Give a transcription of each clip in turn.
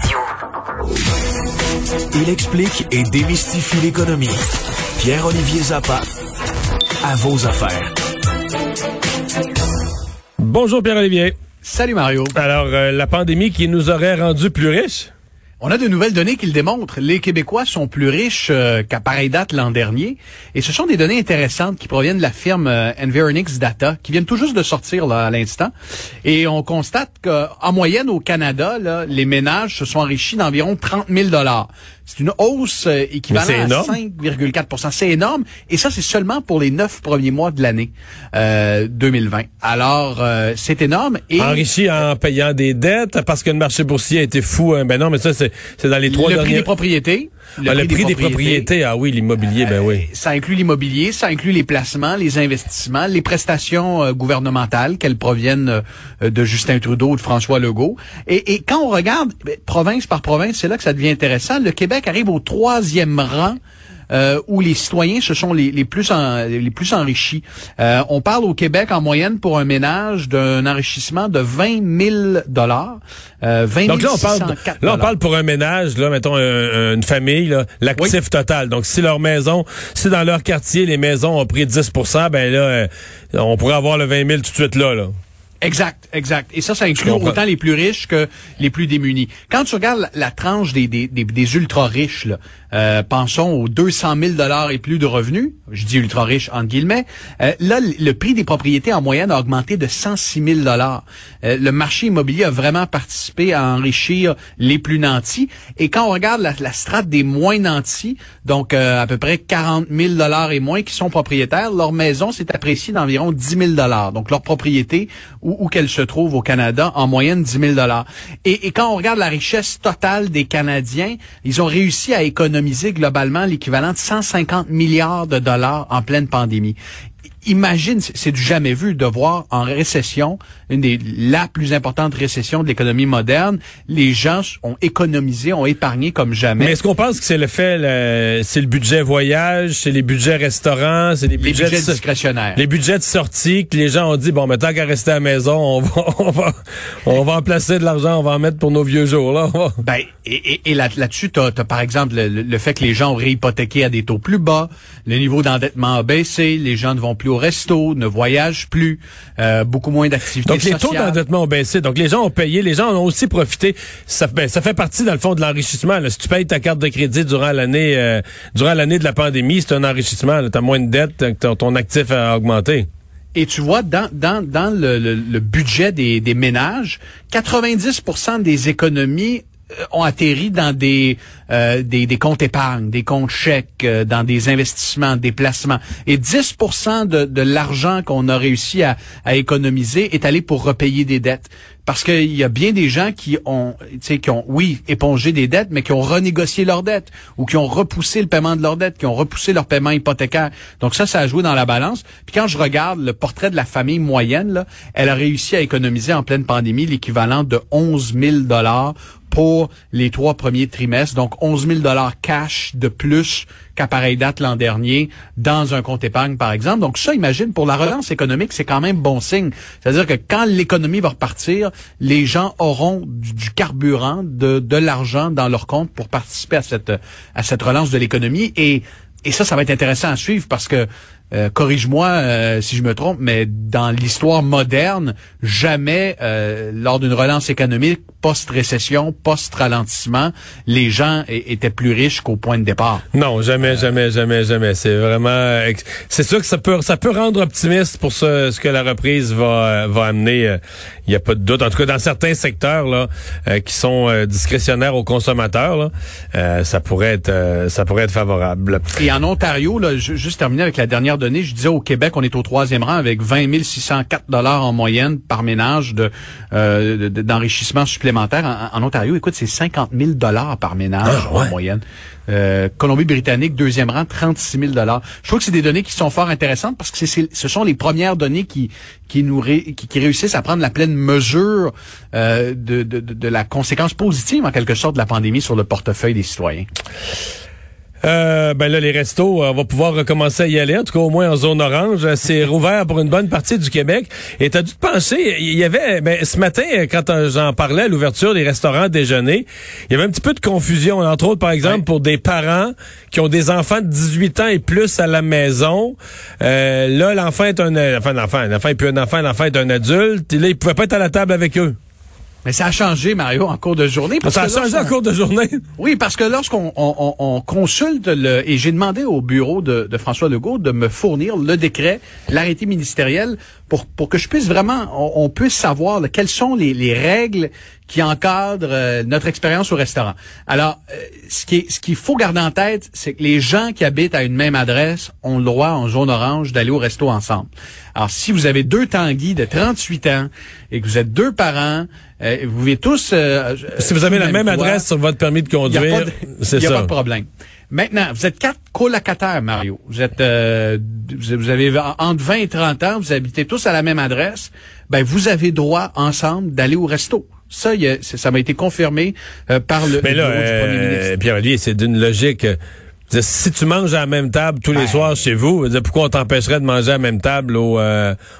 Radio. Il explique et démystifie l'économie. Pierre-Olivier Zappa, à vos affaires. Bonjour Pierre-Olivier. Salut Mario. Alors, euh, la pandémie qui nous aurait rendus plus riches? On a de nouvelles données qui le démontrent. Les Québécois sont plus riches euh, qu'à pareille date l'an dernier. Et ce sont des données intéressantes qui proviennent de la firme euh, Environix Data, qui viennent tout juste de sortir là, à l'instant. Et on constate qu'en moyenne au Canada, là, les ménages se sont enrichis d'environ 30 000 c'est une hausse euh, équivalente à 5,4% C'est énorme. Et ça, c'est seulement pour les neuf premiers mois de l'année euh, 2020. Alors, euh, c'est énorme. Et, Enrichi en payant des dettes parce que le marché boursier a été fou. Hein. Ben non, mais ça, c'est dans les trois derniers... Le prix des propriétés. Le, ah, prix, des, propriétés. Ah oui, l'immobilier, ben oui. Euh, ça inclut l'immobilier, ça inclut les placements, les investissements, les prestations gouvernementales, qu'elles proviennent de Justin Trudeau ou de François Legault. Et, et quand on regarde ben, province par province, c'est là que ça devient intéressant. Le Québec arrive au troisième rang euh, où les citoyens se sont les, plus les plus enrichis. Euh, on parle au Québec en moyenne pour un ménage d'un enrichissement de 20 000 dollars. Euh, Donc là on parle là on parle pour un ménage là mettons une famille l'actif total. Donc si leur maison si dans leur quartier les maisons ont pris 10% ben là on pourrait avoir le 20 000 tout de suite là là. Exact, exact. Et ça, ça inclut autant les plus riches que les plus démunis. Quand tu regardes la, tranche des, des, des, ultra riches, là, euh, pensons aux 200 000 dollars et plus de revenus, je dis ultra riches entre guillemets, euh, là, le prix des propriétés en moyenne a augmenté de 106 000 dollars. Euh, le marché immobilier a vraiment participé à enrichir les plus nantis. Et quand on regarde la, la strate des moins nantis, donc à peu près 40 000 dollars et moins qui sont propriétaires, leur maison s'est appréciée d'environ 10 000 dollars. Donc leur propriété où, qu'elle se trouve au Canada, en moyenne 10 000 dollars. Et, et, quand on regarde la richesse totale des Canadiens, ils ont réussi à économiser globalement l'équivalent de 150 milliards de dollars en pleine pandémie imagine, c'est du jamais vu de voir en récession, une des la plus importante récession de l'économie moderne, les gens ont économisé, ont épargné comme jamais. Mais est-ce qu'on pense que c'est le fait, c'est le budget voyage, c'est les budgets restaurants, c'est les budgets, discrétionnaires, les budgets de sortie que les gens ont dit bon, mais tant qu'à rester à la maison, on va, on va, on va en placer de l'argent, on va en mettre pour nos vieux jours là. Ben et, et, là, là-dessus, t'as as, par exemple le, fait que les gens ont réhypothéqué à des taux plus bas, le niveau d'endettement a baissé, les gens ne vont plus au resto, ne voyagent plus, euh, beaucoup moins d'activités Donc les taux d'endettement ont baissé. Donc les gens ont payé, les gens ont aussi profité. Ça, ben, ça fait partie dans le fond de l'enrichissement. Si tu payes ta carte de crédit durant l'année, euh, durant l'année de la pandémie, c'est un enrichissement. Tu as moins de dettes, ton, ton actif a augmenté. Et tu vois, dans, dans, dans le, le, budget des, des ménages, 90% des économies euh, ont atterri dans des, euh, des, des, comptes épargne, des comptes chèques, euh, dans des investissements, des placements. Et 10 de, de l'argent qu'on a réussi à, à, économiser est allé pour repayer des dettes. Parce qu'il y a bien des gens qui ont, qui ont, oui, épongé des dettes, mais qui ont renégocié leurs dettes ou qui ont repoussé le paiement de leurs dettes, qui ont repoussé leur paiement hypothécaire. Donc ça, ça a joué dans la balance. Puis quand je regarde le portrait de la famille moyenne, là, elle a réussi à économiser en pleine pandémie l'équivalent de 11 000 dollars pour les trois premiers trimestres. Donc, 11 000 dollars cash de plus qu'à pareille date l'an dernier dans un compte épargne, par exemple. Donc, ça, imagine, pour la relance économique, c'est quand même bon signe. C'est-à-dire que quand l'économie va repartir, les gens auront du, carburant, de, de l'argent dans leur compte pour participer à cette, à cette relance de l'économie. Et, et ça, ça va être intéressant à suivre parce que euh, corrige-moi euh, si je me trompe, mais dans l'histoire moderne, jamais euh, lors d'une relance économique post-récession, post-ralentissement, les gens étaient plus riches qu'au point de départ. Non, jamais, jamais, jamais, jamais. C'est vraiment, c'est sûr que ça peut, ça peut rendre optimiste pour ce, ce que la reprise va, va amener. Il n'y a pas de doute. En tout cas, dans certains secteurs là, qui sont discrétionnaires aux consommateurs, là, ça pourrait être, ça pourrait être favorable. Et en Ontario, là, juste terminer avec la dernière données, je disais au Québec, on est au troisième rang avec 20 604 dollars en moyenne par ménage de euh, d'enrichissement supplémentaire. En, Ontario, écoute, c'est 50 000 dollars par ménage ah, en moyenne. Euh, Colombie-Britannique, deuxième rang, 36 000 dollars. Je trouve que c'est des données qui sont fort intéressantes parce que c'est, ce sont les premières données qui qui nous qui, réussissent à prendre la pleine mesure euh, de, de, de la conséquence positive en quelque sorte de la pandémie sur le portefeuille des citoyens. Euh, ben là, les restos, on va pouvoir recommencer à y aller, en tout cas au moins en zone orange. C'est rouvert pour une bonne partie du Québec. Et t'as dû te penser, il y avait, ben, ce matin, quand euh, j'en parlais à l'ouverture des restaurants déjeuner, il y avait un petit peu de confusion, entre autres, par exemple, pour des parents qui ont des enfants de 18 ans et plus à la maison. Euh, là, l'enfant est un, enfin, l'enfant, l'enfant est plus un enfant, l'enfant est un adulte. Et là, il pouvait pas être à la table avec eux. Mais ça a changé, Mario, en cours de journée. Parce ça a changé en cours de journée? Oui, parce que lorsqu'on on, on, consulte le... Et j'ai demandé au bureau de, de, François Legault de me fournir le décret, l'arrêté ministériel, pour, pour que je puisse vraiment... On, puisse savoir quelles sont les, les règles qui encadrent euh, notre expérience au restaurant. Alors, euh, ce qui ce qu'il faut garder en tête, c'est que les gens qui habitent à une même adresse ont le droit, en zone orange, d'aller au resto ensemble. Alors, si vous avez deux tanguis de 38 ans et que vous êtes deux parents, euh, vous pouvez tous... si vous avez la même, adresse sur votre permis de conduire, c'est ça. Il n'y a pas de problème. Maintenant, vous êtes quatre colocataires, Mario. Vous êtes, vous avez entre 20 et 30 ans, vous habitez tous à la même adresse. Ben, vous avez droit ensemble d'aller au resto. Ça, ça m'a été confirmé euh, par le, Mais là, bureau du premier euh, ministre. Pierre-Olivier, c'est d'une logique. Euh, si tu manges à la même table tous les soirs chez vous, pourquoi on t'empêcherait de manger à la même table au,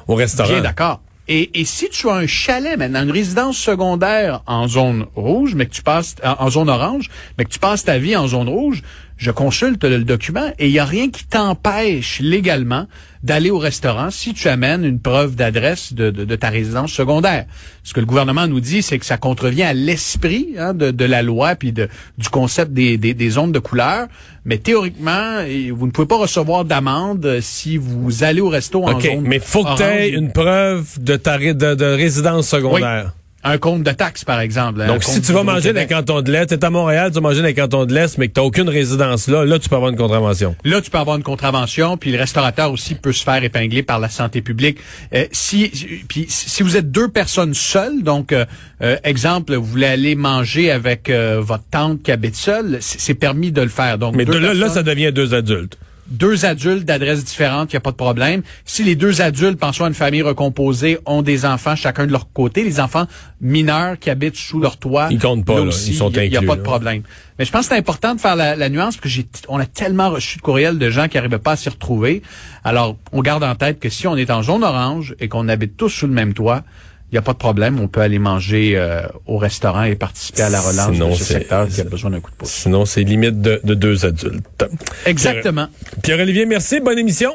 au restaurant? Bien d'accord. Et, si tu as un chalet maintenant, une résidence secondaire en zone rouge, mais que tu passes en zone orange, mais que tu passes ta vie en zone rouge, je consulte le, document et il n'y a rien qui t'empêche légalement d'aller au restaurant si tu amènes une preuve d'adresse de, de, ta résidence secondaire. Ce que le gouvernement nous dit, c'est que ça contrevient à l'esprit hein, de, de, la loi puis de, du concept des, des, des, zones de couleur. Mais théoriquement, vous ne pouvez pas recevoir d'amende si vous allez au resto en zone mais faut que tu aies une preuve de ta de, résidence secondaire un compte de taxes, par exemple. Donc, si tu vas manger dans les cantons de l'Est, tu es à Montréal, tu vas manger dans les cantons de l'Est, mais que tu n'as aucune résidence là, là, tu peux avoir une contravention. Là, tu peux avoir une contravention, puis le restaurateur aussi peut se faire épingler par la santé publique. Euh, si, puis, si vous êtes deux personnes seules, donc, euh, euh, exemple, vous voulez aller manger avec votre tante qui habite seule, c'est permis de le faire. Donc, mais là, là, ça devient deux adultes deux adultes d'adresses différentes, il n'y a pas de problème. Si les deux adultes, pensons à une famille recomposée, ont des enfants chacun de leur côté, les enfants mineurs qui habitent sous leur toit, ils comptent pas, ils sont Il n'y a, pas de problème. Mais je pense que c'est important de faire la, nuance parce que j'ai, on a tellement reçu de courriels de gens qui n'arrivaient pas à s'y retrouver. Alors, on garde en tête que si on est en zone orange et qu'on habite tous sous le même toit, il n'y a pas de problème. On peut aller manger euh, au restaurant et participer à la relance de ce secteur qui a besoin d'un coup de pouce. Sinon, c'est limite de, deux adultes. Exactement. Pierre-Olivier, merci. Bonne émission.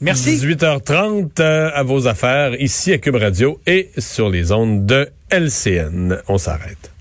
Merci. 18h30 euh, à vos affaires ici à Cube Radio et sur les ondes de LCN. On s'arrête.